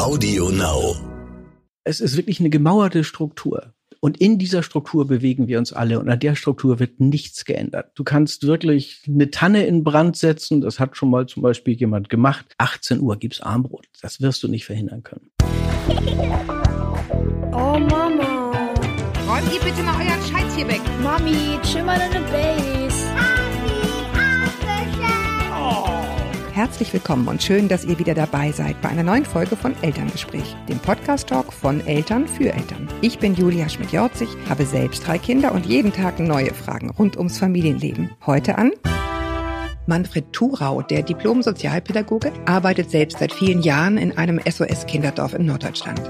Audio Now. Es ist wirklich eine gemauerte Struktur. Und in dieser Struktur bewegen wir uns alle und an der Struktur wird nichts geändert. Du kannst wirklich eine Tanne in Brand setzen. Das hat schon mal zum Beispiel jemand gemacht. 18 Uhr gibt's Armbrot. Das wirst du nicht verhindern können. Oh Mama. Räumt ihr bitte mal euren Scheiß hier weg. Mami, chill mal deine Base. Herzlich willkommen und schön, dass ihr wieder dabei seid bei einer neuen Folge von Elterngespräch, dem Podcast-Talk von Eltern für Eltern. Ich bin Julia Schmidt-Jorzig, habe selbst drei Kinder und jeden Tag neue Fragen rund ums Familienleben. Heute an Manfred Thurau, der Diplom-Sozialpädagoge, arbeitet selbst seit vielen Jahren in einem SOS-Kinderdorf in Norddeutschland.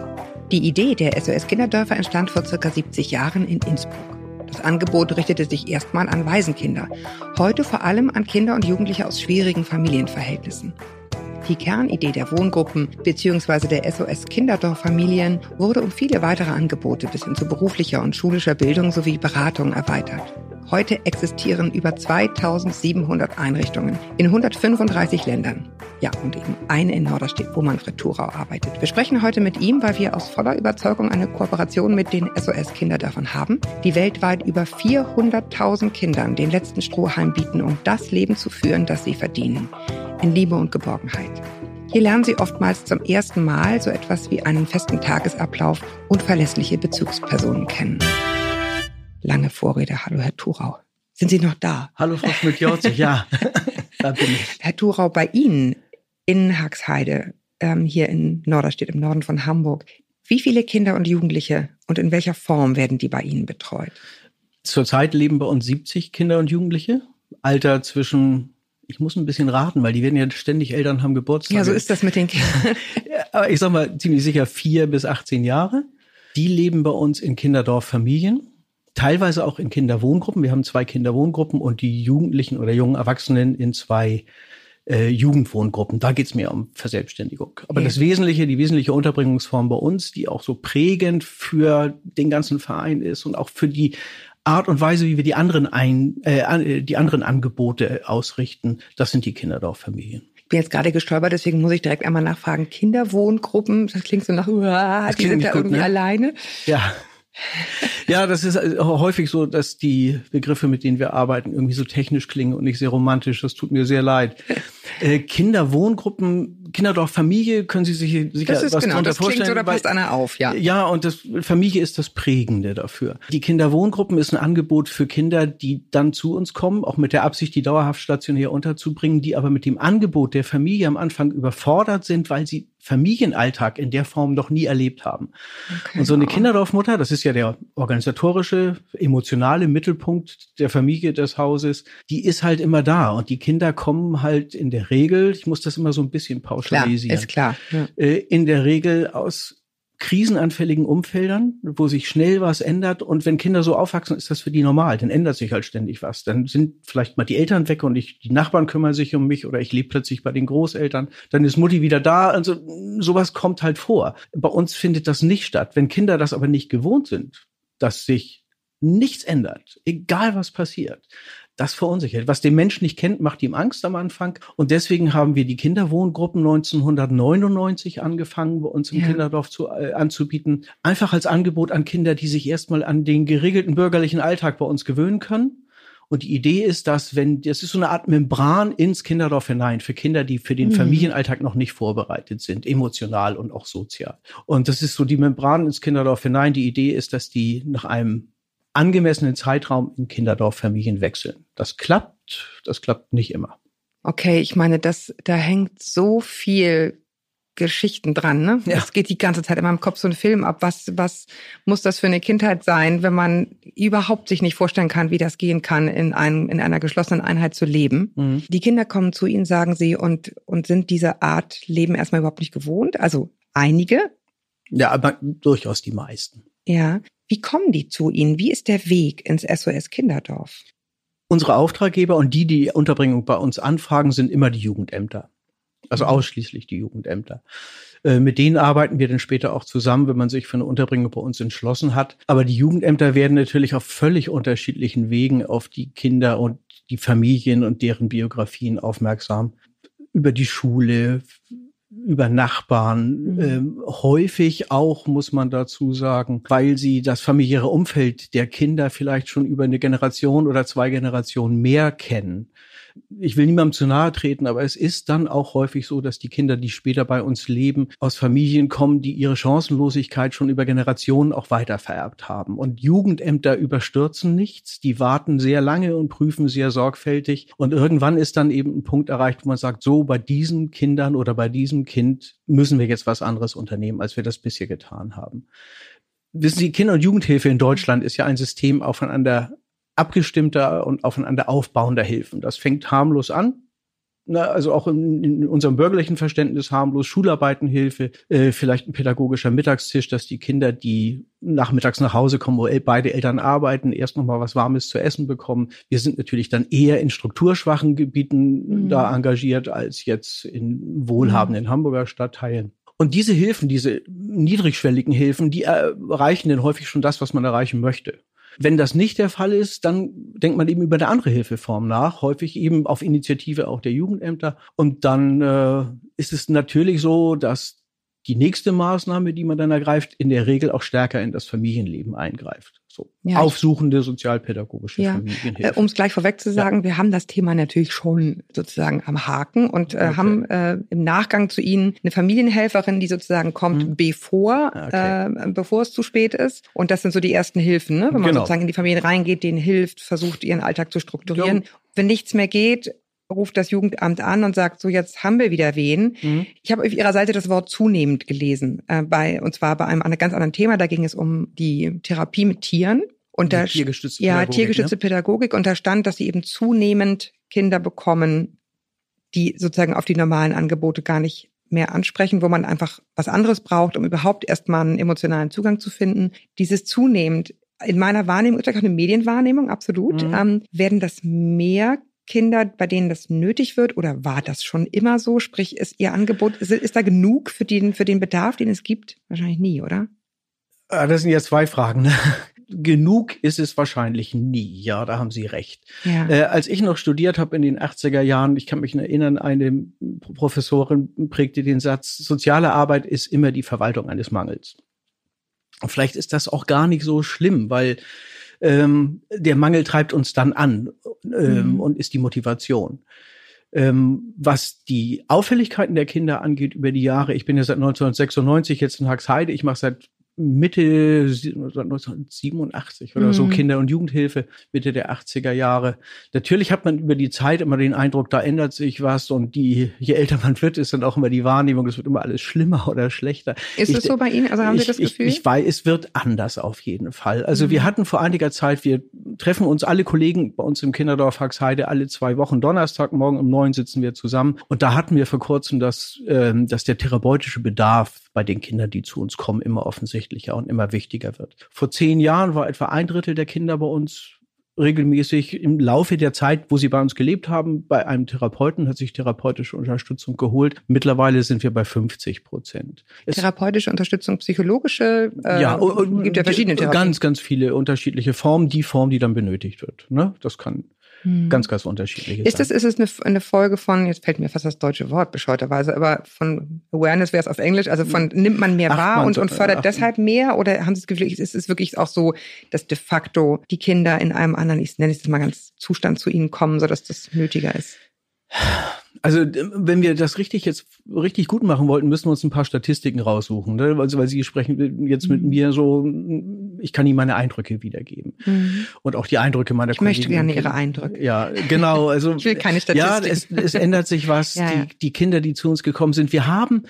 Die Idee der SOS-Kinderdörfer entstand vor circa 70 Jahren in Innsbruck. Das Angebot richtete sich erstmal an Waisenkinder, heute vor allem an Kinder und Jugendliche aus schwierigen Familienverhältnissen. Die Kernidee der Wohngruppen bzw. der SOS Kinderdorffamilien wurde um viele weitere Angebote bis hin zu beruflicher und schulischer Bildung sowie Beratung erweitert. Heute existieren über 2700 Einrichtungen in 135 Ländern. Ja, und eben eine in Norderstedt, wo Manfred Thurau arbeitet. Wir sprechen heute mit ihm, weil wir aus voller Überzeugung eine Kooperation mit den SOS-Kinderdörfern haben, die weltweit über 400.000 Kindern den letzten Strohhalm bieten, um das Leben zu führen, das sie verdienen. In Liebe und Geborgenheit. Hier lernen Sie oftmals zum ersten Mal so etwas wie einen festen Tagesablauf und verlässliche Bezugspersonen kennen. Lange Vorrede. Hallo, Herr Thurau. Sind Sie noch da? Hallo, Frau Schmidt-Jorzig. Ja, da bin ich. Herr Thurau, bei Ihnen in Haxheide, ähm, hier in Norderstedt, im Norden von Hamburg, wie viele Kinder und Jugendliche und in welcher Form werden die bei Ihnen betreut? Zurzeit leben bei uns 70 Kinder und Jugendliche. Alter zwischen, ich muss ein bisschen raten, weil die werden ja ständig Eltern haben Geburtstag. Ja, so ist das mit den Kindern. Aber ich sag mal ziemlich sicher vier bis 18 Jahre. Die leben bei uns in Kinderdorffamilien teilweise auch in Kinderwohngruppen. Wir haben zwei Kinderwohngruppen und die Jugendlichen oder jungen Erwachsenen in zwei äh, Jugendwohngruppen. Da geht's mehr um Verselbstständigung. Aber ja. das Wesentliche, die wesentliche Unterbringungsform bei uns, die auch so prägend für den ganzen Verein ist und auch für die Art und Weise, wie wir die anderen ein, äh, die anderen Angebote ausrichten, das sind die Kinderdorffamilien. Ich bin jetzt gerade gestolpert, deswegen muss ich direkt einmal nachfragen. Kinderwohngruppen, das klingt so nach, uah, die sind da gut, irgendwie ne? alleine. Ja. Ja, das ist äh, häufig so, dass die Begriffe, mit denen wir arbeiten, irgendwie so technisch klingen und nicht sehr romantisch. Das tut mir sehr leid. Äh, Kinderwohngruppen, Kinderdorf-Familie, können Sie sich sicher das ist was genau, das vorstellen? Klingt, oder passt einer auf, ja. Ja, und das Familie ist das Prägende dafür. Die Kinderwohngruppen ist ein Angebot für Kinder, die dann zu uns kommen, auch mit der Absicht, die dauerhaft stationär unterzubringen, die aber mit dem Angebot der Familie am Anfang überfordert sind, weil sie Familienalltag in der Form noch nie erlebt haben. Okay, und so eine wow. Kinderdorfmutter, das ist ja der organisatorische, emotionale Mittelpunkt der Familie des Hauses, die ist halt immer da und die Kinder kommen halt in der Regel, ich muss das immer so ein bisschen pauschalisieren, klar, ist klar. Ja. Äh, in der Regel aus krisenanfälligen Umfeldern, wo sich schnell was ändert. Und wenn Kinder so aufwachsen, ist das für die normal. Dann ändert sich halt ständig was. Dann sind vielleicht mal die Eltern weg und ich, die Nachbarn kümmern sich um mich oder ich lebe plötzlich bei den Großeltern. Dann ist Mutti wieder da. Also sowas kommt halt vor. Bei uns findet das nicht statt. Wenn Kinder das aber nicht gewohnt sind, dass sich nichts ändert, egal was passiert, das verunsichert. Was den Mensch nicht kennt, macht ihm Angst am Anfang. Und deswegen haben wir die Kinderwohngruppen 1999 angefangen, bei uns im ja. Kinderdorf zu, äh, anzubieten. Einfach als Angebot an Kinder, die sich erstmal an den geregelten bürgerlichen Alltag bei uns gewöhnen können. Und die Idee ist, dass wenn, das ist so eine Art Membran ins Kinderdorf hinein für Kinder, die für den mhm. Familienalltag noch nicht vorbereitet sind, emotional und auch sozial. Und das ist so die Membran ins Kinderdorf hinein. Die Idee ist, dass die nach einem angemessenen Zeitraum in Kinderdorffamilien wechseln. Das klappt, das klappt nicht immer. Okay, ich meine, das, da hängt so viel Geschichten dran, ne? Ja. Es geht die ganze Zeit in meinem Kopf so ein Film ab. Was, was muss das für eine Kindheit sein, wenn man überhaupt sich nicht vorstellen kann, wie das gehen kann, in einem, in einer geschlossenen Einheit zu leben? Mhm. Die Kinder kommen zu Ihnen, sagen Sie, und, und sind diese Art Leben erstmal überhaupt nicht gewohnt? Also einige? Ja, aber durchaus die meisten. Ja. Wie kommen die zu Ihnen? Wie ist der Weg ins SOS Kinderdorf? Unsere Auftraggeber und die, die Unterbringung bei uns anfragen, sind immer die Jugendämter. Also mhm. ausschließlich die Jugendämter. Äh, mit denen arbeiten wir dann später auch zusammen, wenn man sich für eine Unterbringung bei uns entschlossen hat. Aber die Jugendämter werden natürlich auf völlig unterschiedlichen Wegen auf die Kinder und die Familien und deren Biografien aufmerksam. Über die Schule, über Nachbarn, Mhm. ähm, häufig auch, muss man dazu sagen, weil sie das familiäre Umfeld der Kinder vielleicht schon über eine Generation oder zwei Generationen mehr kennen. Ich will niemandem zu nahe treten, aber es ist dann auch häufig so, dass die Kinder, die später bei uns leben, aus Familien kommen, die ihre Chancenlosigkeit schon über Generationen auch weiter vererbt haben. Und Jugendämter überstürzen nichts, die warten sehr lange und prüfen sehr sorgfältig. Und irgendwann ist dann eben ein Punkt erreicht, wo man sagt, so bei diesen Kindern oder bei diesem Kind müssen wir jetzt was anderes unternehmen, als wir das bisher getan haben. Wissen Sie, Kinder- und Jugendhilfe in Deutschland ist ja ein System aufeinander abgestimmter und aufeinander aufbauender Hilfen. Das fängt harmlos an. Na, also auch in, in unserem bürgerlichen Verständnis harmlos, Schularbeitenhilfe, äh, vielleicht ein pädagogischer Mittagstisch, dass die Kinder, die nachmittags nach Hause kommen, wo beide Eltern arbeiten, erst noch mal was Warmes zu essen bekommen. Wir sind natürlich dann eher in strukturschwachen Gebieten Mhm. da engagiert als jetzt in wohlhabenden Hamburger Stadtteilen. Und diese Hilfen, diese niedrigschwelligen Hilfen, die erreichen dann häufig schon das, was man erreichen möchte. Wenn das nicht der Fall ist, dann denkt man eben über eine andere Hilfeform nach, häufig eben auf Initiative auch der Jugendämter. Und dann äh, ist es natürlich so, dass die nächste Maßnahme, die man dann ergreift, in der Regel auch stärker in das Familienleben eingreift. So Ja, aufsuchende sozialpädagogische Ja, Familienhilfe. Äh, um es gleich vorweg zu sagen, wir haben das Thema natürlich schon sozusagen am Haken und äh, Okay. haben äh, im Nachgang zu Ihnen eine Familienhelferin, die sozusagen kommt, Mhm. bevor, Okay. äh, bevor es zu spät ist. Und das sind so die ersten Hilfen, ne? wenn man Genau. sozusagen in die Familien reingeht, denen hilft, versucht, ihren Alltag zu strukturieren. Wenn nichts mehr geht, ruft das Jugendamt an und sagt, so jetzt haben wir wieder wen. Mhm. Ich habe auf Ihrer Seite das Wort zunehmend gelesen, äh, bei, und zwar bei einem an- ganz anderen Thema. Da ging es um die Therapie mit Tieren. Und Die da tiergestützte ja, Pädagogik, tiergestützte ne? Pädagogik. Und da stand, dass sie eben zunehmend Kinder bekommen, die sozusagen auf die normalen Angebote gar nicht mehr ansprechen, wo man einfach was anderes braucht, um überhaupt erstmal einen emotionalen Zugang zu finden. Dieses zunehmend, in meiner Wahrnehmung, ist vielleicht auch eine Medienwahrnehmung, absolut, Mhm. ähm, werden das mehr Kinder, bei denen das nötig wird, oder war das schon immer so? Sprich, ist Ihr Angebot, ist, ist da genug für den, für den Bedarf, den es gibt? Wahrscheinlich nie, oder? Ah, Das sind jetzt zwei Fragen. ne? Genug ist es wahrscheinlich nie. Ja, da haben Sie recht. Ja. Äh, als ich noch studiert habe in den 80er Jahren, ich kann mich erinnern, eine Professorin prägte den Satz, soziale Arbeit ist immer die Verwaltung eines Mangels. Und vielleicht ist das auch gar nicht so schlimm, weil ähm, der Mangel treibt uns dann an ähm, Mhm. und ist die Motivation. Ähm, was die Auffälligkeiten der Kinder angeht über die Jahre, ich bin ja seit 1996 jetzt in Haxheide, ich mache seit Mitte sie- 1987 oder so Mhm. Kinder- und Jugendhilfe, Mitte der 80er Jahre. Natürlich hat man über die Zeit immer den Eindruck, da ändert sich was und die, je älter man wird, ist dann auch immer die Wahrnehmung, es wird immer alles schlimmer oder schlechter. Ist es so bei Ihnen? Also haben ich, Sie das Gefühl? Ich, ich weiß, es wird anders auf jeden Fall. Also Mhm. wir hatten vor einiger Zeit, wir treffen uns alle Kollegen bei uns im Kinderdorf Haxheide alle zwei Wochen. Donnerstagmorgen um neun sitzen wir zusammen. Und da hatten wir vor kurzem, dass, ähm, dass der therapeutische Bedarf bei den Kindern, die zu uns kommen, immer offensichtlicher und immer wichtiger wird. Vor zehn Jahren war etwa ein Drittel der Kinder bei uns regelmäßig im Laufe der Zeit, wo sie bei uns gelebt haben, bei einem Therapeuten, hat sich therapeutische Unterstützung geholt. Mittlerweile sind wir bei 50 Prozent. Therapeutische Unterstützung, psychologische, äh, ja, und gibt ja verschiedene Therapien. Ganz, ganz viele unterschiedliche Formen, die Form, die dann benötigt wird. Ne? Das kann Hm. ganz, ganz unterschiedlich Ist das, ist es eine, eine Folge von, jetzt fällt mir fast das deutsche Wort bescheuerterweise, aber von Awareness wäre es auf Englisch, also von nimmt man mehr Ach, wahr man und, und fördert ach. deshalb mehr oder haben Sie das Gefühl, ist es wirklich auch so, dass de facto die Kinder in einem anderen, ich nenne es mal ganz Zustand zu ihnen kommen, sodass das nötiger ist? Also wenn wir das richtig jetzt richtig gut machen wollten, müssen wir uns ein paar Statistiken raussuchen. Ne? Also, weil Sie sprechen jetzt mit Mhm. mir so, ich kann Ihnen meine Eindrücke wiedergeben. und auch die Eindrücke meiner Ich möchte Kollegen und gerne Ihre. Eindrücke. Ja, genau. Also Ich will keine Ja, Statistiken. es, es ändert sich was. Ja, ja. Die, die Kinder, die zu uns gekommen sind, wir haben,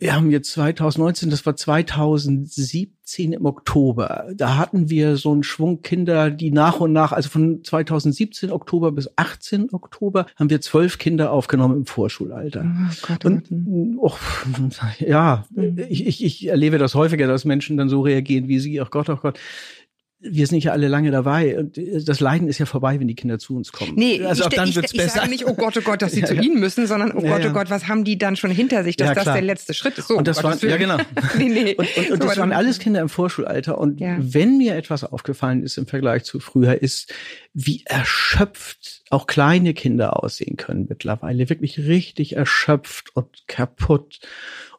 wir haben jetzt 2019, das war 2017 im Oktober. Da hatten wir so einen Schwung Kinder, die nach und nach, also von 2017 Oktober bis 18 Oktober, haben wir zwölf Kinder aufgenommen im Vorschulalter. Oh Gott, Und oh, ja, Mhm. ich, ich, ich erlebe das häufiger, dass Menschen dann so reagieren wie Sie. Ach Gott, ach Gott. Wir sind ja alle lange dabei und das Leiden ist ja vorbei, wenn die Kinder zu uns kommen. Nee, also ich, dann ich, wird's ich besser. sage nicht, oh Gott, oh Gott, dass sie Ja, zu ja. Ihnen müssen, sondern oh Ja, Gott, oh Gott, was haben die dann schon hinter sich, dass das der letzte Schritt ist. So, und das waren, ja genau. nee, nee. Und, und, und So, das waren alles Kinder im Vorschulalter. Und wenn mir etwas aufgefallen ist im Vergleich zu früher, ist, wie erschöpft auch kleine Kinder aussehen können mittlerweile. Wirklich richtig erschöpft und kaputt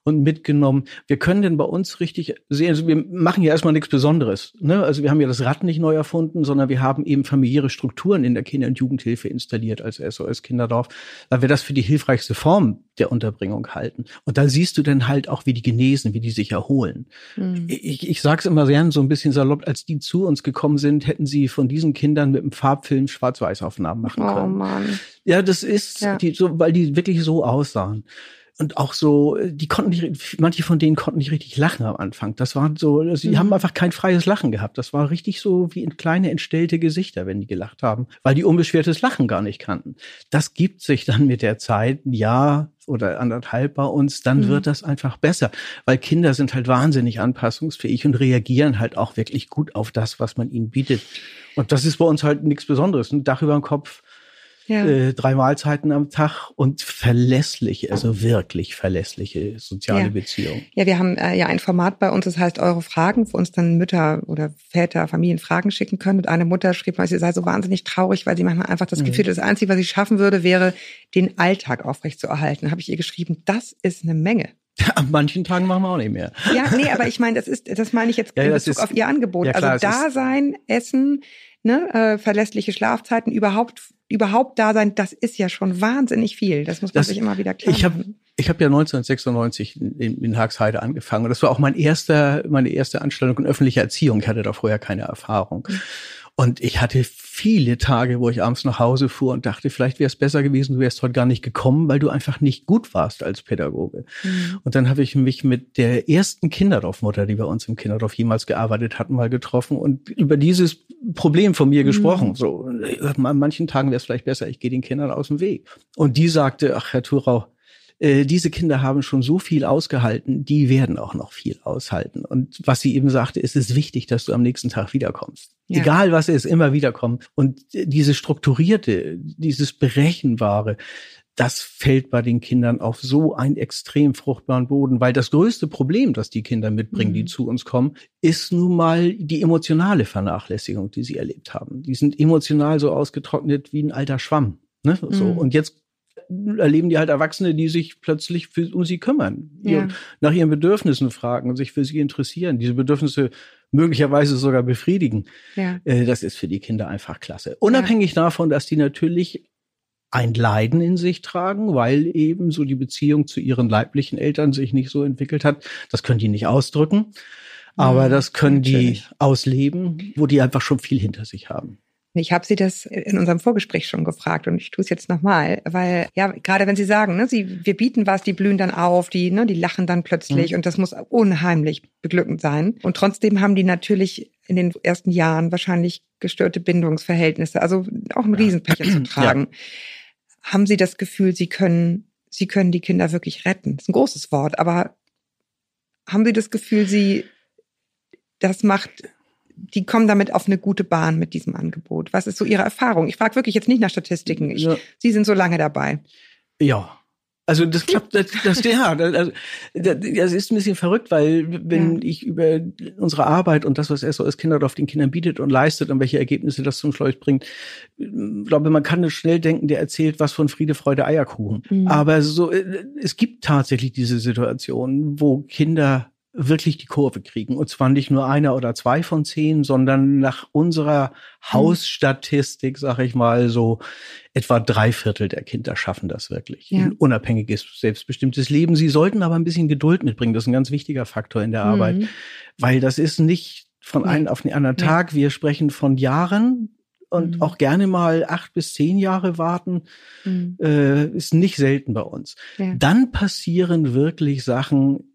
und mitgenommen. Wir können denn bei uns richtig sehen, also wir machen ja erstmal nichts Besonderes. Ne? Also wir haben ja das Rad nicht neu erfunden, sondern wir haben eben familiäre Strukturen in der Kinder- und Jugendhilfe installiert als SOS Kinderdorf, weil wir das für die hilfreichste Form der Unterbringung halten. Und da siehst du dann halt auch, wie die genesen, wie die sich erholen. Hm. Ich, ich sage es immer gern so ein bisschen salopp, als die zu uns gekommen sind, hätten sie von diesen Kindern mit dem Farbfilm Schwarz-Weiß-Aufnahmen machen Oh können. Mann. Ja, das ist, Ja. Die, so, weil die wirklich so aussahen. Und auch so, die konnten nicht, manche von denen konnten nicht richtig lachen am Anfang. Das waren so, sie Mhm. haben einfach kein freies Lachen gehabt. Das war richtig so wie in kleine entstellte Gesichter, wenn die gelacht haben, weil die unbeschwertes Lachen gar nicht kannten. Das gibt sich dann mit der Zeit, ein Jahr oder anderthalb bei uns, dann Mhm. wird das einfach besser, weil Kinder sind halt wahnsinnig anpassungsfähig und reagieren halt auch wirklich gut auf das, was man ihnen bietet. Und das ist bei uns halt nichts Besonderes. Ein Dach über dem Kopf, Ja. äh, drei Mahlzeiten am Tag und verlässliche, also wirklich verlässliche soziale Ja. Beziehungen. Ja, wir haben äh, ja ein Format bei uns, das heißt Eure Fragen, wo uns dann Mütter oder Väter, Familien Fragen schicken können. Und eine Mutter schrieb mal, sie sei so wahnsinnig traurig, weil sie manchmal einfach das Mhm. Gefühl, hat, das Einzige, was sie schaffen würde, wäre, den Alltag aufrechtzuerhalten. Da habe ich ihr geschrieben, das ist eine Menge. An manchen Tagen machen wir auch nicht mehr. Ja, nee, aber ich meine, das ist, das meine ich jetzt Ja, in Bezug ist- auf ihr Angebot. ja, klar, also es ist- Dasein, Essen, ne, äh, verlässliche Schlafzeiten, überhaupt, überhaupt da sein, das ist ja schon wahnsinnig viel. Das muss man Das- sich immer wieder klar Ich habe machen. ich hab ja 1996 in, in Haxheide angefangen und das war auch mein erster, meine erste Anstellung in öffentlicher Erziehung. Ich hatte da vorher keine Erfahrung. Und ich hatte viele Tage, wo ich abends nach Hause fuhr und dachte, vielleicht wäre es besser gewesen, du wärst heute gar nicht gekommen, weil du einfach nicht gut warst als Pädagoge. Mhm. Und dann habe ich mich mit der ersten Kinderdorfmutter, die bei uns im Kinderdorf jemals gearbeitet hatten, mal getroffen und über dieses Problem von mir gesprochen. So, an manchen Tagen wäre es vielleicht besser, ich gehe den Kindern aus dem Weg. Und die sagte, ach Herr Thurau, äh, diese Kinder haben schon so viel ausgehalten, die werden auch noch viel aushalten. Und was sie eben sagte, ist es ist wichtig, dass du am nächsten Tag wiederkommst. Ja. Egal was ist, immer wiederkommen. Und äh, diese strukturierte, dieses Berechenbare, das fällt bei den Kindern auf so einen extrem fruchtbaren Boden, weil das größte Problem, das die Kinder mitbringen, die Mhm. zu uns kommen, ist nun mal die emotionale Vernachlässigung, die sie erlebt haben. Die sind emotional so ausgetrocknet wie ein alter Schwamm. Ne? So. Mhm. Und jetzt erleben die halt Erwachsene, die sich plötzlich für, um sie kümmern, Ja. nach ihren Bedürfnissen fragen und sich für sie interessieren, diese Bedürfnisse möglicherweise sogar befriedigen. Ja. Äh, das ist für die Kinder einfach klasse. Unabhängig davon, dass die natürlich ein Leiden in sich tragen, weil eben so die Beziehung zu ihren leiblichen Eltern sich nicht so entwickelt hat. Das können die nicht ausdrücken, aber das können die ausleben, wo die einfach schon viel hinter sich haben. Ich habe Sie das in unserem Vorgespräch schon gefragt und ich tue es jetzt nochmal, weil ja gerade wenn Sie sagen, ne, Sie wir bieten was, die blühen dann auf, die ne, die lachen dann plötzlich Mhm. und das muss unheimlich beglückend sein und trotzdem haben die natürlich in den ersten Jahren wahrscheinlich gestörte Bindungsverhältnisse, also auch ein Ja. Riesenpärchen zu tragen. Haben Sie das Gefühl, Sie können Sie können die Kinder wirklich retten? Das ist ein großes Wort, aber haben Sie das Gefühl, Sie das macht die kommen damit auf eine gute Bahn mit diesem Angebot. Was ist so Ihre Erfahrung? Ich frage wirklich jetzt nicht nach Statistiken. Ich, Ja. Sie sind so lange dabei. Ja. Also das klappt, das, das ja, das, also, das das ist ein bisschen verrückt, weil wenn Ja. ich über unsere Arbeit und das, was SOS Kinderdorf den Kindern bietet und leistet und welche Ergebnisse das zum Schluss bringt, ich glaube, man kann schnell denken, der erzählt was von Friede, Freude, Eierkuchen. Mhm. Aber so, äh, es gibt tatsächlich diese Situation, wo Kinder wirklich die Kurve kriegen. Und zwar nicht nur einer oder zwei von zehn, sondern nach unserer Hausstatistik, sag ich mal, so etwa drei Viertel der Kinder schaffen das wirklich. Ja. Ein unabhängiges, selbstbestimmtes Leben. Sie sollten aber ein bisschen Geduld mitbringen. Das ist ein ganz wichtiger Faktor in der Arbeit. Mhm. Weil das ist nicht von einem auf den anderen. Tag. Wir sprechen von Jahren und Mhm. auch gerne mal acht bis zehn Jahre warten. Mhm. Äh, ist nicht selten bei uns. Ja. Dann passieren wirklich Sachen,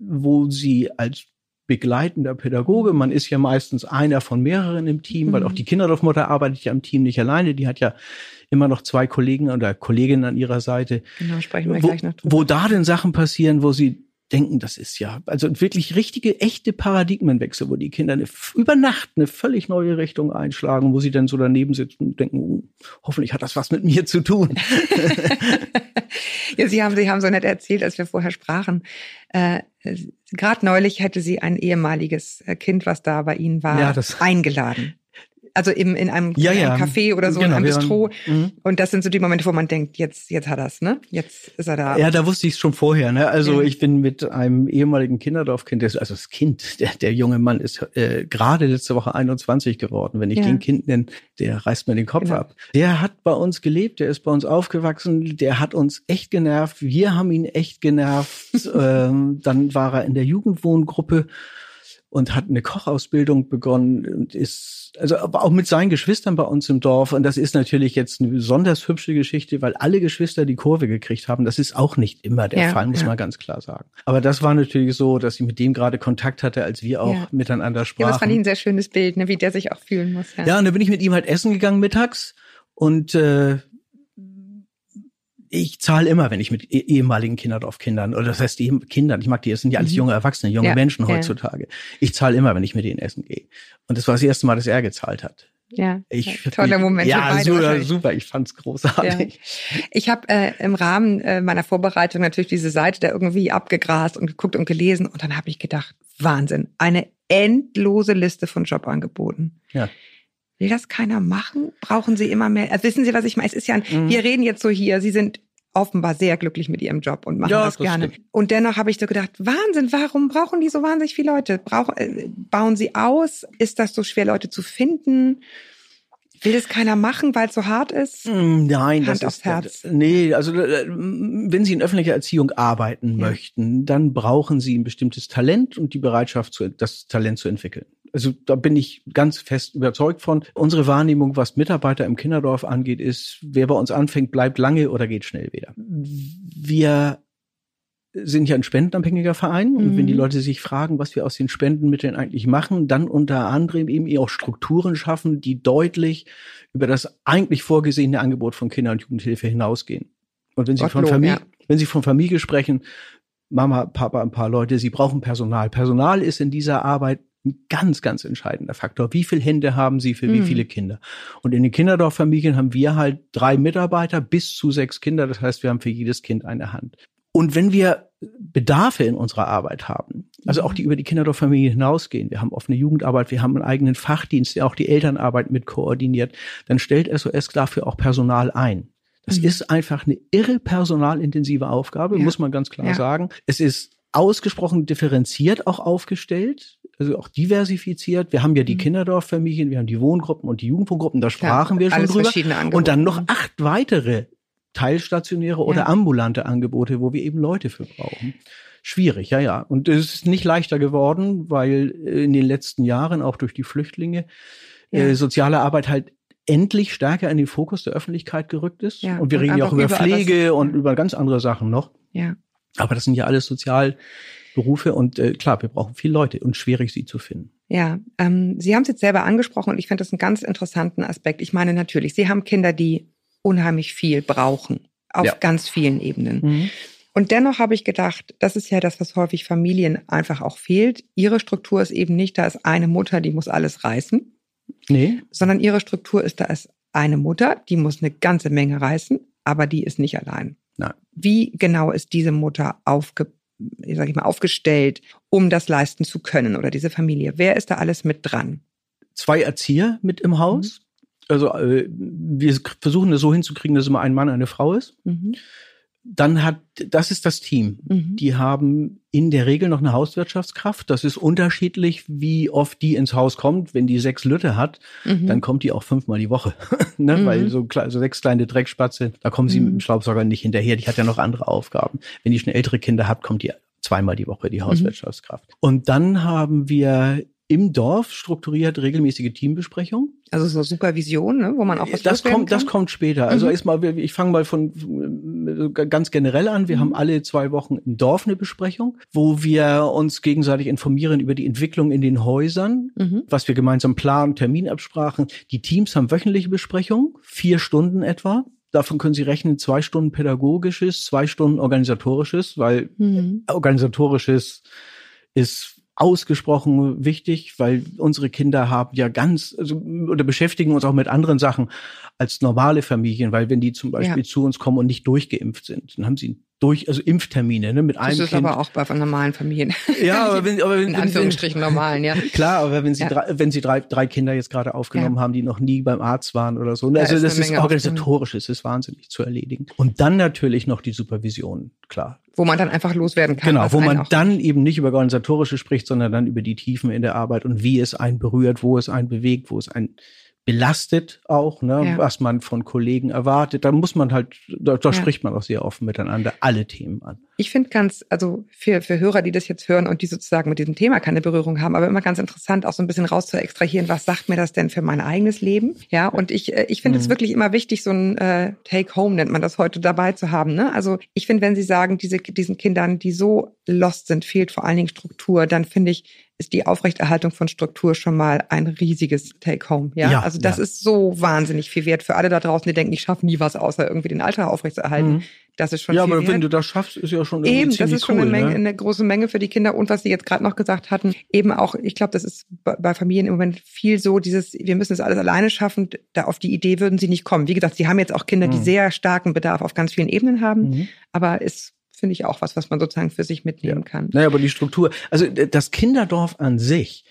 wo sie als begleitender Pädagoge, man ist ja meistens einer von mehreren im Team, weil Mhm. auch die Kinderdorfmutter arbeitet ja im Team nicht alleine, die hat ja immer noch zwei Kollegen oder Kolleginnen an ihrer Seite, Genau, sprechen wir wo, gleich noch drüber. wo da denn Sachen passieren, wo sie denken, das ist ja, also wirklich richtige, echte Paradigmenwechsel, wo die Kinder eine, über Nacht eine völlig neue Richtung einschlagen, wo sie dann so daneben sitzen und denken, oh, hoffentlich hat das was mit mir zu tun. Sie haben, Sie haben so nett erzählt, als wir vorher sprachen. Äh, Gerade neulich hätte sie ein ehemaliges äh, Kind, was da bei Ihnen war, Ja, eingeladen. Also im, in einem, Ja, in ja. Café oder so, in Genau, einem wir waren- Bistro. Mhm. Und das sind so die Momente, wo man denkt, jetzt, jetzt hat er's, ne? Jetzt ist er da. Ja, da wusste ich es schon vorher. Ne? Also Ja. ich bin mit einem ehemaligen Kinderdorfkind, also das Kind, der, der junge Mann ist äh, gerade letzte Woche 21 geworden. Wenn ich Ja. den Kind nenne, der reißt mir den Kopf Genau. ab. Der hat bei uns gelebt, der ist bei uns aufgewachsen, der hat uns echt genervt. Wir haben ihn echt genervt. ähm, dann war er in der Jugendwohngruppe und hat eine Kochausbildung begonnen und ist, also aber auch mit seinen Geschwistern bei uns im Dorf. Und das ist natürlich jetzt eine besonders hübsche Geschichte, weil alle Geschwister die Kurve gekriegt haben. Das ist auch nicht immer der Ja, Fall, muss ja. man ganz klar sagen. Aber das war natürlich so, dass ich mit dem gerade Kontakt hatte, als wir auch Ja. miteinander Ja, sprachen. das fand ich ein sehr schönes Bild, ne? wie der sich auch fühlen muss. Ja. Ja, und dann bin ich mit ihm halt essen gegangen mittags und äh, ich zahle immer, wenn ich mit eh- ehemaligen Kinderdorfkindern, oder das heißt die Kindern, ich mag die, das sind ja alles Mhm. junge Erwachsene, junge Ja, Menschen ja. heutzutage. Ich zahle immer, wenn ich mit denen essen gehe. Und das war das erste Mal, dass er gezahlt hat. ja. Ich, Toller Moment Ja, super, super, ich fand's großartig. Ich habe äh, im Rahmen äh, meiner Vorbereitung natürlich diese Seite da irgendwie abgegrast und geguckt und gelesen und dann habe ich gedacht, Wahnsinn, eine endlose Liste von Jobangeboten. Ja. Will das keiner machen? Brauchen Sie immer mehr? Also wissen Sie, was ich meine? Es ist ja, ein, Mhm. wir reden jetzt so hier, Sie sind offenbar sehr glücklich mit Ihrem Job und machen Ja, das das gerne. stimmt. Und dennoch habe ich so gedacht, Wahnsinn, warum brauchen die so wahnsinnig viele Leute? Brauch, äh, bauen Sie aus? Ist das so schwer, Leute zu finden? Will das keiner machen, weil es so hart ist? Mm, Nein, Hand das aufs ist Herz. nee, also äh, wenn Sie in öffentlicher Erziehung arbeiten Ja. möchten, dann brauchen Sie ein bestimmtes Talent und die Bereitschaft, das Talent zu entwickeln. Also da bin ich ganz fest überzeugt von. Unsere Wahrnehmung, was Mitarbeiter im Kinderdorf angeht, ist, wer bei uns anfängt, bleibt lange oder geht schnell wieder. Wir sind ja ein spendenabhängiger Verein und Mhm. wenn die Leute sich fragen, was wir aus den Spendenmitteln eigentlich machen, dann unter anderem eben auch Strukturen schaffen, die deutlich über das eigentlich vorgesehene Angebot von Kinder- und Jugendhilfe hinausgehen. Und wenn Sie von Familie, ja. wenn Sie von Familie sprechen, Mama, Papa, ein paar Leute, Sie brauchen Personal. Personal ist in dieser Arbeit ein ganz, ganz entscheidender Faktor. Wie viele Hände haben Sie für wie Mhm. viele Kinder? Und in den Kinderdorffamilien haben wir halt drei Mitarbeiter bis zu sechs Kinder. Das heißt, wir haben für jedes Kind eine Hand. Und wenn wir Bedarfe in unserer Arbeit haben, also auch die über die Kinderdorffamilie hinausgehen, wir haben offene Jugendarbeit, wir haben einen eigenen Fachdienst, der auch die Elternarbeit mit koordiniert, dann stellt SOS dafür auch Personal ein. Das Mhm. ist einfach eine irre personalintensive Aufgabe, Ja. muss man ganz klar Ja. sagen. Es ist ausgesprochen differenziert auch aufgestellt, also auch diversifiziert. Wir haben ja die Mhm. Kinderdorffamilien, wir haben die Wohngruppen und die Jugendwohngruppen, da sprachen wir schon drüber. Und dann noch acht weitere teilstationäre oder Ja. ambulante Angebote, wo wir eben Leute für brauchen. Schwierig, ja, ja. Und es ist nicht leichter geworden, weil äh, in den letzten Jahren auch durch die Flüchtlinge Ja. äh, soziale Arbeit halt endlich stärker in den Fokus der Öffentlichkeit gerückt ist. Ja, und wir und reden ja auch über überall was- Pflege und über ganz andere Sachen noch. Ja. Aber das sind ja alles Sozialberufe und äh, klar, wir brauchen viele Leute und schwierig sie zu finden. Ja, ähm, Sie haben es jetzt selber angesprochen und ich finde das einen ganz interessanten Aspekt. Ich meine natürlich, Sie haben Kinder, die unheimlich viel brauchen, auf Ja. ganz vielen Ebenen. Und dennoch habe ich gedacht, das ist ja das, was häufig Familien einfach auch fehlt. Ihre Struktur ist eben nicht, da ist eine Mutter, die muss alles reißen, Nee, sondern ihre Struktur ist, da ist eine Mutter, die muss eine ganze Menge reißen, aber die ist nicht allein. Nein. Wie genau ist diese Mutter aufge, sag ich mal, aufgestellt, um das leisten zu können oder diese Familie? Wer ist da alles mit dran? zwei Erzieher mit im Haus. Also äh, wir versuchen es so hinzukriegen, dass immer ein Mann, eine Frau ist. Mhm. Dann hat, das ist das Team. Mhm. Die haben in der Regel noch eine Hauswirtschaftskraft. Das ist unterschiedlich, wie oft die ins Haus kommt. Wenn die sechs Lütte hat, Mhm. dann kommt die auch fünfmal die Woche. ne? Mhm. Weil so, so sechs kleine Dreckspatze, da kommen sie Mhm. mit dem Staubsauger nicht hinterher. Die hat ja noch andere Aufgaben. Wenn die schon ältere Kinder hat, kommt die zweimal die Woche, Mhm. die Hauswirtschaftskraft. Und dann haben wir im Dorf strukturiert regelmäßige Teambesprechungen. Also so Supervision, ne, wo man auch was Das kommt, das kann? kommt später. Also Mhm. erstmal, ich fange mal von äh, ganz generell an. Wir Mhm. haben alle zwei Wochen im Dorf eine Besprechung, wo wir uns gegenseitig informieren über die Entwicklung in den Häusern, Mhm. was wir gemeinsam planen, Terminabsprachen. Die Teams haben wöchentliche Besprechungen, vier Stunden etwa. davon können Sie rechnen, zwei Stunden pädagogisches, zwei Stunden organisatorisches, weil Mhm. organisatorisches ist ausgesprochen wichtig, weil unsere Kinder haben ja ganz also, oder beschäftigen uns auch mit anderen Sachen als normale Familien, weil wenn die zum Beispiel zu uns kommen und nicht durchgeimpft sind, dann haben sie durch also Impftermine ne, mit Das einem ist Kind. aber auch bei normalen Familien. ja, aber wenn, aber wenn, In wenn, Anführungsstrichen normalen, ja. Klar, aber wenn Sie, Ja. drei, wenn Sie drei, drei Kinder jetzt gerade aufgenommen haben, die noch nie beim Arzt waren oder so. Da Also ist das ist organisatorisch, es ist wahnsinnig zu erledigen. Und dann natürlich noch die Supervision, klar. Wo man dann einfach loswerden kann. Genau, wo man dann eben nicht über organisatorische spricht, sondern dann über die Tiefen in der Arbeit und wie es einen berührt, wo es einen bewegt, wo es einen belastet auch, ne, Ja. was man von Kollegen erwartet. Da muss man halt, da, da Ja. spricht man auch sehr offen miteinander alle Themen an. Ich finde ganz, also für, für Hörer, die das jetzt hören und die sozusagen mit diesem Thema keine Berührung haben, aber immer ganz interessant, auch so ein bisschen raus zu extrahieren, was sagt mir das denn für mein eigenes Leben? Ja, und ich, äh, ich finde es Mhm. wirklich immer wichtig, so ein äh, Take-Home nennt man das heute dabei zu haben. Ne? Also ich finde, wenn Sie sagen, diese, diesen Kindern, die so lost sind, fehlt vor allen Dingen Struktur, dann finde ich, ist die Aufrechterhaltung von Struktur schon mal ein riesiges Take-Home. Ja? Ja, also das ja. ist so wahnsinnig viel wert für alle da draußen, die denken, ich schaffe nie was, außer irgendwie den Alltag aufrechtzuerhalten. Mhm. Das ist schon Ja, aber wert. wenn du das schaffst, ist ja schon Eben, das ist schon cool, eine, Menge, ne? eine große Menge für die Kinder. Und was Sie jetzt gerade noch gesagt hatten, eben auch, ich glaube, das ist bei Familien im Moment viel so, dieses, wir müssen das alles alleine schaffen, da auf die Idee würden sie nicht kommen. Wie gesagt, Sie haben jetzt auch Kinder, die Mhm. sehr starken Bedarf auf ganz vielen Ebenen haben, Mhm. aber ist, finde ich, auch was, was man sozusagen für sich mitnehmen kann. Naja, aber die Struktur, also das Kinderdorf an sich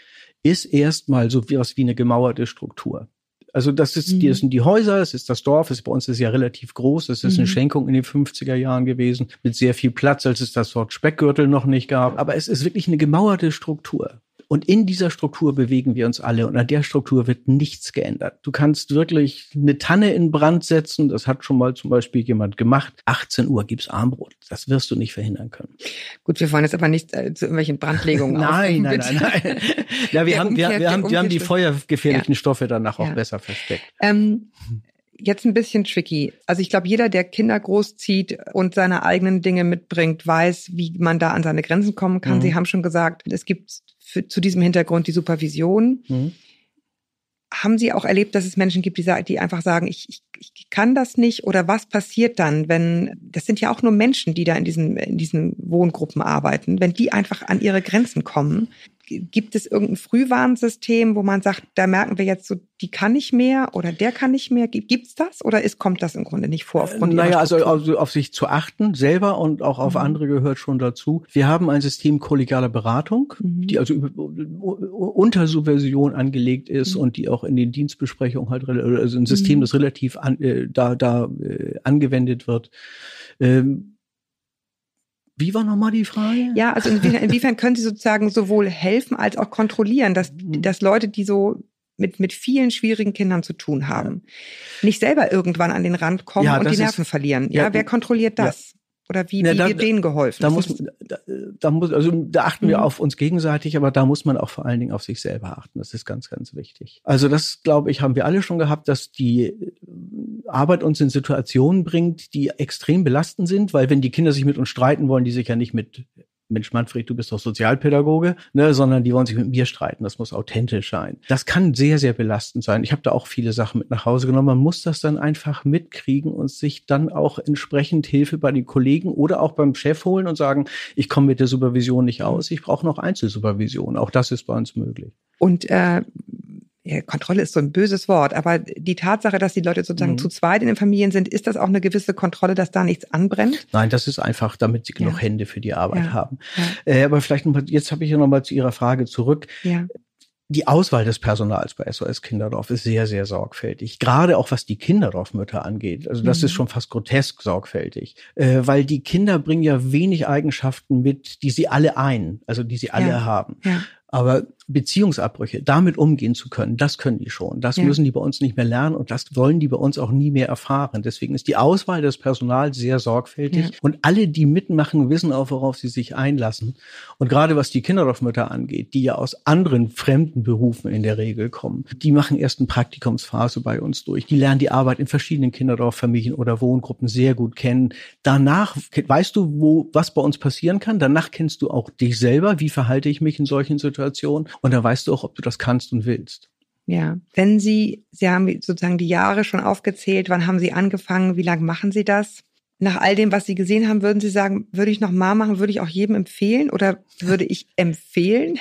ist erstmal so wie was wie eine gemauerte Struktur. Also das ist, Mhm. das sind die Häuser, es ist das Dorf, es bei uns ist ja relativ groß, es ist Mhm. eine Schenkung in den 50er Jahren gewesen, mit sehr viel Platz, als es das Wort Speckgürtel noch nicht gab. Aber es ist wirklich eine gemauerte Struktur. Und in dieser Struktur bewegen wir uns alle und an der Struktur wird nichts geändert. Du kannst wirklich eine Tanne in Brand setzen, das hat schon mal zum Beispiel jemand gemacht. 18 Uhr gibt's Armbrot. Das wirst du nicht verhindern können. Gut, wir wollen jetzt aber nicht äh, zu irgendwelchen Brandlegungen Nein, nein, bitte. nein, nein. Ja, wir haben, wir, wir haben, wir haben die feuergefährlichen Stoffe danach auch Ja. besser versteckt. Ähm, jetzt ein bisschen tricky. Also ich glaube, jeder, der Kinder großzieht und seine eigenen Dinge mitbringt, weiß, wie man da an seine Grenzen kommen kann. Mhm. Sie haben schon gesagt, es gibt für, zu diesem Hintergrund die Supervision. Mhm. Haben Sie auch erlebt, dass es Menschen gibt, die, die einfach sagen, ich, ich, ich kann das nicht? Oder was passiert dann, wenn, das sind ja auch nur Menschen, die da in diesen, in diesen Wohngruppen arbeiten, wenn die einfach an ihre Grenzen kommen? Gibt es irgendein Frühwarnsystem, wo man sagt, da merken wir jetzt so, die kann nicht mehr oder der kann nicht mehr? Gibt es das oder ist, kommt das im Grunde nicht vor? Aufgrund Naja, also auf sich zu achten, selber und auch auf Mhm. andere gehört schon dazu. Wir haben ein System kollegialer Beratung, Mhm. die also unter Supervision angelegt ist Mhm. und die auch in den Dienstbesprechungen halt, also ein System, Mhm. das relativ an, äh, da, da äh, angewendet wird. Ähm, wie war nochmal die Frage? Ja, also inwiefern, inwiefern können Sie sozusagen sowohl helfen als auch kontrollieren, dass, Mhm. dass Leute, die so mit, mit vielen schwierigen Kindern zu tun haben, nicht selber irgendwann an den Rand kommen Ja, und die Nerven ist- verlieren. Ja, ja, wer kontrolliert ja. das? Oder wie, wie da- wird denen geholfen? Da muss, da, da muss, also da achten wir Mhm. auf uns gegenseitig, aber da muss man auch vor allen Dingen auf sich selber achten. Das ist ganz, ganz wichtig. Also das, glaube ich, haben wir alle schon gehabt, dass die äh, Arbeit uns in Situationen bringt, die extrem belastend sind, weil wenn die Kinder sich mit uns streiten wollen, die sich ja nicht mit Mensch, Manfred, du bist doch Sozialpädagoge, ne, sondern die wollen sich mit mir streiten. Das muss authentisch sein. Das kann sehr, sehr belastend sein. Ich habe da auch viele Sachen mit nach Hause genommen. Man muss das dann einfach mitkriegen und sich dann auch entsprechend Hilfe bei den Kollegen oder auch beim Chef holen und sagen, ich komme mit der Supervision nicht aus, ich brauche noch Einzelsupervision. Auch das ist bei uns möglich. Und äh, ja, Kontrolle ist so ein böses Wort, aber die Tatsache, dass die Leute sozusagen Mhm. zu zweit in den Familien sind, ist das auch eine gewisse Kontrolle, dass da nichts anbrennt? Nein, das ist einfach, damit sie genug Ja. Hände für die Arbeit Ja. haben. Äh, aber vielleicht noch mal, jetzt habe ich ja noch mal zu Ihrer Frage zurück. Ja. die Auswahl des Personals bei SOS Kinderdorf ist sehr, sehr sorgfältig. Gerade auch was die Kinderdorfmütter angeht. Also das Mhm. ist schon fast grotesk sorgfältig. Äh, weil die Kinder bringen ja wenig Eigenschaften mit, die sie alle ein, also die sie alle Ja. haben. Ja. Aber Beziehungsabbrüche, damit umgehen zu können, das können die schon. Das Ja. müssen die bei uns nicht mehr lernen und das wollen die bei uns auch nie mehr erfahren. Deswegen ist die Auswahl des Personals sehr sorgfältig Ja. und alle, die mitmachen, wissen auch, worauf sie sich einlassen. Und gerade was die Kinderdorfmütter angeht, die ja aus anderen fremden Berufen in der Regel kommen, die machen erst eine Praktikumsphase bei uns durch. Die lernen die Arbeit in verschiedenen Kinderdorffamilien oder Wohngruppen sehr gut kennen. Danach weißt du, wo was bei uns passieren kann. Danach kennst du auch dich selber. Wie verhalte ich mich in solchen Situationen? Und dann weißt du auch, ob du das kannst und willst. Ja. Wenn Sie, Sie haben sozusagen die Jahre schon aufgezählt, wann haben Sie angefangen, wie lange machen Sie das? Nach all dem, was Sie gesehen haben, würden Sie sagen, würde ich noch mal machen, würde ich auch jedem empfehlen oder würde ich empfehlen?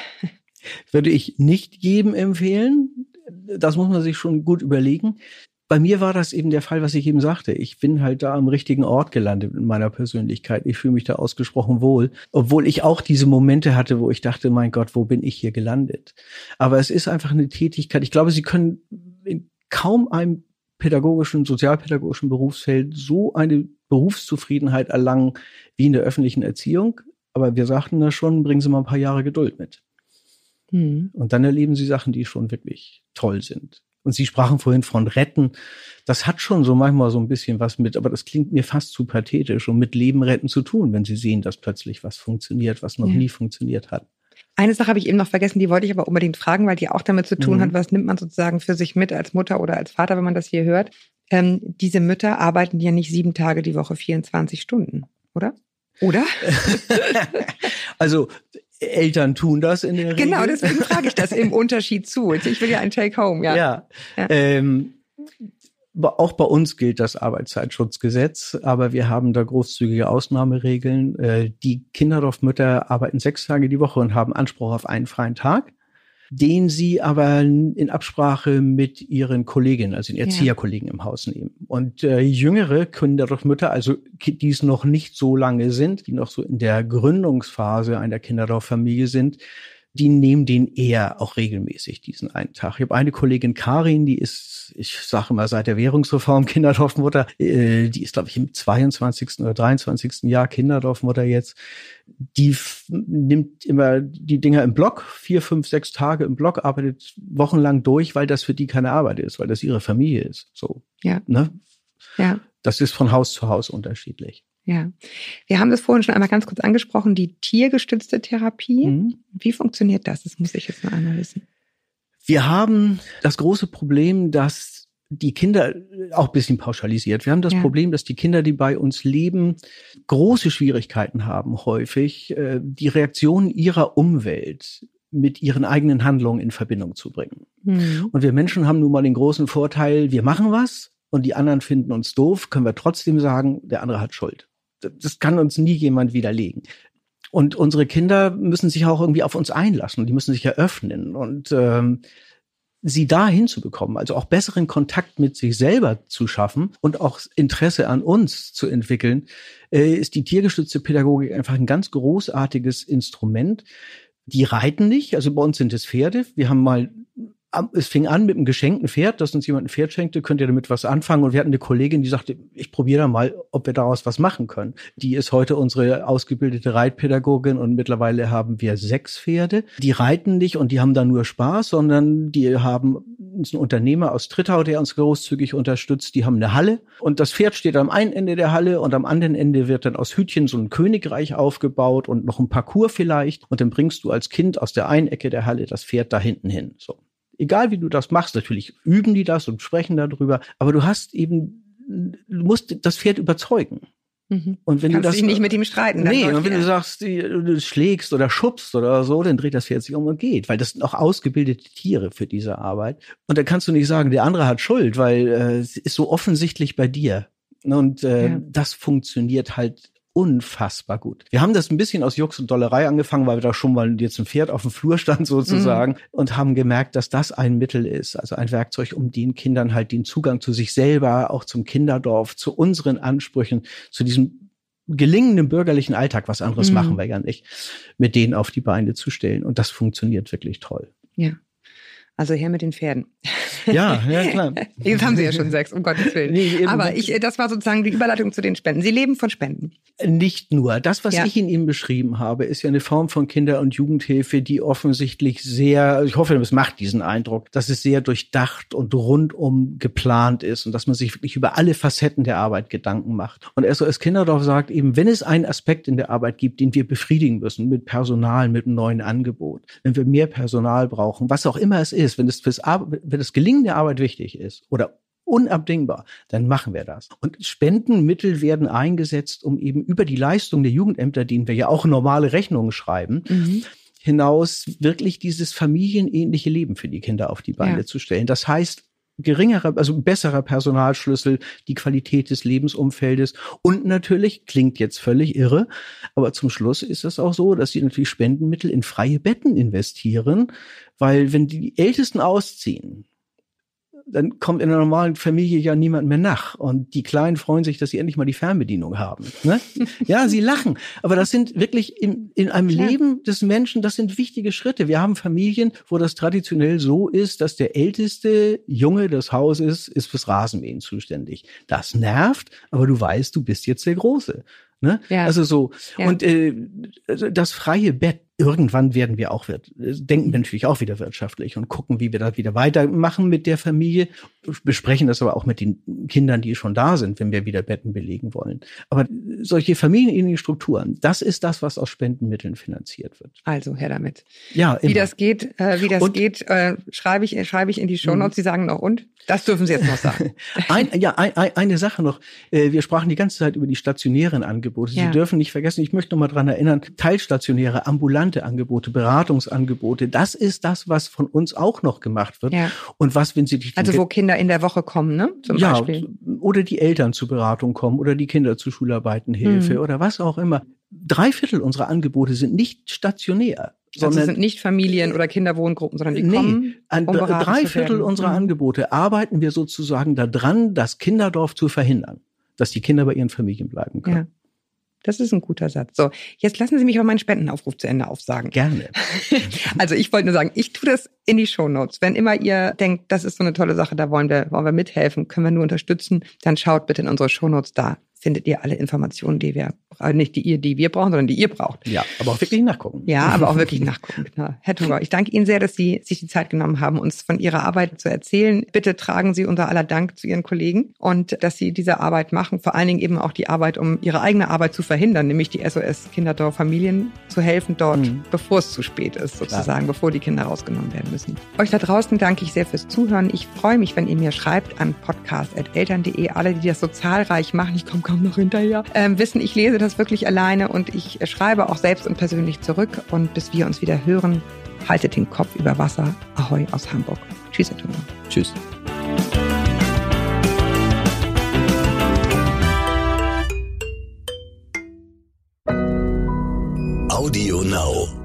Würde ich nicht jedem empfehlen. Das muss man sich schon gut überlegen. Bei mir war das eben der Fall, was ich eben sagte. Ich bin halt da am richtigen Ort gelandet in meiner Persönlichkeit. Ich fühle mich da ausgesprochen wohl. Obwohl ich auch diese Momente hatte, wo ich dachte, mein Gott, wo bin ich hier gelandet? Aber es ist einfach eine Tätigkeit. Ich glaube, Sie können in kaum einem pädagogischen, sozialpädagogischen Berufsfeld so eine Berufszufriedenheit erlangen wie in der öffentlichen Erziehung. Aber wir sagten da schon, bringen Sie mal ein paar Jahre Geduld mit. Hm. Und dann erleben Sie Sachen, die schon wirklich toll sind. Und Sie sprachen vorhin von retten. Das hat schon so manchmal so ein bisschen was mit, aber das klingt mir fast zu pathetisch, um mit Leben retten zu tun, wenn Sie sehen, dass plötzlich was funktioniert, was noch Ja. nie funktioniert hat. Eine Sache habe ich eben noch vergessen, die wollte ich aber unbedingt fragen, weil die auch damit zu tun Mhm. hat, was nimmt man sozusagen für sich mit als Mutter oder als Vater, wenn man das hier hört. Ähm, diese Mütter arbeiten ja nicht sieben Tage die Woche, 24 Stunden, oder? Oder? Also Eltern tun das in der Regel. Genau, deswegen frage ich das im Unterschied zu. Ich will ja ein Take-Home, ja. Ja. Ja. Ähm, auch bei uns gilt das Arbeitszeitschutzgesetz, aber wir haben da großzügige Ausnahmeregeln. Äh, die Kinderdorfmütter arbeiten sechs Tage die Woche und haben Anspruch auf einen freien Tag, den sie aber in Absprache mit ihren Kolleginnen, also den Ja. Erzieherkollegen im Haus nehmen. Und äh, jüngere Kinderdorfmütter, also die es noch nicht so lange sind, die noch so in der Gründungsphase einer Kinderdorffamilie sind, die nehmen den eher auch regelmäßig, diesen einen Tag. Ich habe eine Kollegin, Karin, die ist, ich sage immer, seit der Währungsreform Kinderdorfmutter, äh, die ist, glaube ich, im 22. oder 23. Jahr Kinderdorfmutter jetzt. Die nimmt immer die Dinger im Block, vier, fünf, sechs Tage im Block, arbeitet wochenlang durch, weil das für die keine Arbeit ist, weil das ihre Familie ist. So, Ja. ne? Ja. Das ist von Haus zu Haus unterschiedlich. Ja. Wir haben das vorhin schon einmal ganz kurz angesprochen, die tiergestützte Therapie. Mhm. Wie funktioniert das? Das muss ich jetzt noch einmal wissen. Wir haben das große Problem, dass die Kinder, auch ein bisschen pauschalisiert, wir haben das Ja. Problem, dass die Kinder, die bei uns leben, große Schwierigkeiten haben, häufig äh, die Reaktion ihrer Umwelt mit ihren eigenen Handlungen in Verbindung zu bringen. Hm. Und wir Menschen haben nun mal den großen Vorteil, wir machen was und die anderen finden uns doof, können wir trotzdem sagen, der andere hat Schuld. Das- kann uns nie jemand widerlegen. Und unsere Kinder müssen sich auch irgendwie auf uns einlassen, die müssen sich eröffnen und ähm, sie da hinzubekommen, also auch besseren Kontakt mit sich selber zu schaffen und auch Interesse an uns zu entwickeln, äh, ist die tiergestützte Pädagogik einfach ein ganz großartiges Instrument. Die reiten nicht, also bei uns sind es Pferde. Wir haben mal es fing an mit einem geschenkten Pferd, dass uns jemand ein Pferd schenkte, könnt ihr damit was anfangen. Und wir hatten eine Kollegin, die sagte, ich probiere da mal, ob wir daraus was machen können. Die ist heute unsere ausgebildete Reitpädagogin und mittlerweile haben wir sechs Pferde. Die reiten nicht und die haben da nur Spaß, sondern die haben ist ein Unternehmer aus Trittau, der uns großzügig unterstützt. Die haben eine Halle und das Pferd steht am einen Ende der Halle und am anderen Ende wird dann aus Hütchen so ein Königreich aufgebaut und noch ein Parcours vielleicht. Und dann bringst du als Kind aus der einen Ecke der Halle das Pferd da hinten hin. So egal wie du das machst, natürlich üben die das und sprechen darüber, aber du hast eben, du musst das Pferd überzeugen. Mhm. Und wenn Kannst du das dich nicht mit ihm streiten. Nee, und wenn du sagst, du schlägst oder schubst oder so, dann dreht das Pferd sich um und geht, weil das sind auch ausgebildete Tiere für diese Arbeit. Und dann kannst du nicht sagen, der andere hat Schuld, weil äh, es ist so offensichtlich bei dir. Und äh, Ja. das funktioniert halt unfassbar gut. Wir haben das ein bisschen aus Jux und Dollerei angefangen, weil wir da schon mal jetzt ein Pferd auf dem Flur stand sozusagen und haben gemerkt, dass das ein Mittel ist, also ein Werkzeug, um den Kindern halt den Zugang zu sich selber, auch zum Kinderdorf, zu unseren Ansprüchen, zu diesem gelingenden bürgerlichen Alltag, was anderes Mhm. machen wir ja nicht, mit denen auf die Beine zu stellen. Und das funktioniert wirklich toll. Ja. Also her mit den Pferden. Ja, ja, klar. Jetzt haben Sie ja schon sechs, um Gottes Willen. Nee, Aber ich, das war sozusagen die Überleitung zu den Spenden. Sie leben von Spenden. Nicht nur. Das, was Ja. ich in ihm beschrieben habe, ist ja eine Form von Kinder- und Jugendhilfe, die offensichtlich sehr, ich hoffe, es macht diesen Eindruck, dass es sehr durchdacht und rundum geplant ist und dass man sich wirklich über alle Facetten der Arbeit Gedanken macht. Und SOS Kinderdorf sagt eben, wenn es einen Aspekt in der Arbeit gibt, den wir befriedigen müssen mit Personal, mit einem neuen Angebot, wenn wir mehr Personal brauchen, was auch immer es ist, wenn es fürs Ar wenn das Gelingen der Arbeit wichtig ist oder unabdingbar, dann machen wir das. Und Spendenmittel werden eingesetzt, um eben über die Leistung der Jugendämter, denen wir ja auch normale Rechnungen schreiben, hinaus wirklich dieses familienähnliche Leben für die Kinder auf die Beine Ja. zu stellen. Das heißt, geringerer, also besserer Personalschlüssel, die Qualität des Lebensumfeldes und natürlich, klingt jetzt völlig irre, aber zum Schluss ist es auch so, dass sie natürlich Spendenmittel in freie Betten investieren, weil wenn die Ältesten ausziehen, dann kommt in einer normalen Familie ja niemand mehr nach. Und die Kleinen freuen sich, dass sie endlich mal die Fernbedienung haben. Ne? Ja, sie lachen. Aber das sind wirklich in, in einem Klar. Leben des Menschen, das sind wichtige Schritte. Wir haben Familien, wo das traditionell so ist, dass der älteste Junge des Hauses ist fürs Rasenmähen zuständig. Das nervt, aber du weißt, du bist jetzt der Große. Ne? Ja. Also so. Ja. Und äh, also das freie Bett, irgendwann werden wir auch, wir- denken wir natürlich auch wieder wirtschaftlich und gucken, wie wir das wieder weitermachen mit der Familie, besprechen das aber auch mit den Kindern, die schon da sind, wenn wir wieder Betten belegen wollen. Aber solche familienähnlichen Strukturen, das ist das, was aus Spendenmitteln finanziert wird. Also her damit. Ja, Wie immer. das geht, äh, wie das Und- Mhm. geht, äh, schreibe ich, schreibe ich in die Shownotes. Sie sagen noch und? Das dürfen Sie jetzt noch sagen. Ein, ja, ein, ein, eine Sache noch. Äh, Wir sprachen die ganze Zeit über die stationären Angebote. Ja. Sie dürfen nicht vergessen, ich möchte noch mal dran erinnern, teilstationäre, ambulante Angebote, Beratungsangebote, das ist das, was von uns auch noch gemacht wird. Ja. Und was, wenn Sie die Also wo Kinder in der Woche kommen, ne? Zum ja, Beispiel. oder die Eltern zur Beratung kommen oder die Kinder zu Schularbeitenhilfe Mhm. oder was auch immer. Drei Viertel unserer Angebote sind nicht stationär, Also sondern es sind nicht Familien oder Kinderwohngruppen, sondern die Nee, kommen, An um drei Viertel unserer Mhm. Angebote arbeiten wir sozusagen daran, das Kinderdorf zu verhindern, dass die Kinder bei ihren Familien bleiben können. Ja. Das ist ein guter Satz. So, jetzt lassen Sie mich aber meinen Spendenaufruf zu Ende aufsagen. Gerne. Also ich wollte nur sagen, ich tue das in die Shownotes. Wenn immer ihr denkt, das ist so eine tolle Sache, da wollen wir, wollen wir mithelfen, können wir nur unterstützen, dann schaut bitte in unsere Shownotes da. Findet ihr alle Informationen, die wir, äh, nicht die ihr, die wir brauchen, sondern die ihr braucht. Ja, aber auch wirklich nachgucken. Ja, aber auch wirklich nachgucken. Genau. Herr Tuger, ich danke Ihnen sehr, dass Sie sich die Zeit genommen haben, uns von Ihrer Arbeit zu erzählen. Bitte tragen Sie unser aller Dank zu Ihren Kollegen und dass Sie diese Arbeit machen, vor allen Dingen eben auch die Arbeit, um Ihre eigene Arbeit zu verhindern, nämlich die SOS Kinderdorf Familien zu helfen dort, Mhm. bevor es zu spät ist, sozusagen, bevor die Kinder rausgenommen werden müssen. Euch da draußen danke ich sehr fürs Zuhören. Ich freue mich, wenn ihr mir schreibt an podcast.eltern.de. Alle, die das so zahlreich machen, ich komme komme noch hinterher, ähm, wissen, ich lese das wirklich alleine und ich schreibe auch selbst und persönlich zurück. Und bis wir uns wieder hören, haltet den Kopf über Wasser. Ahoi aus Hamburg. Tschüss, Antonia. Tschüss. Audio Now.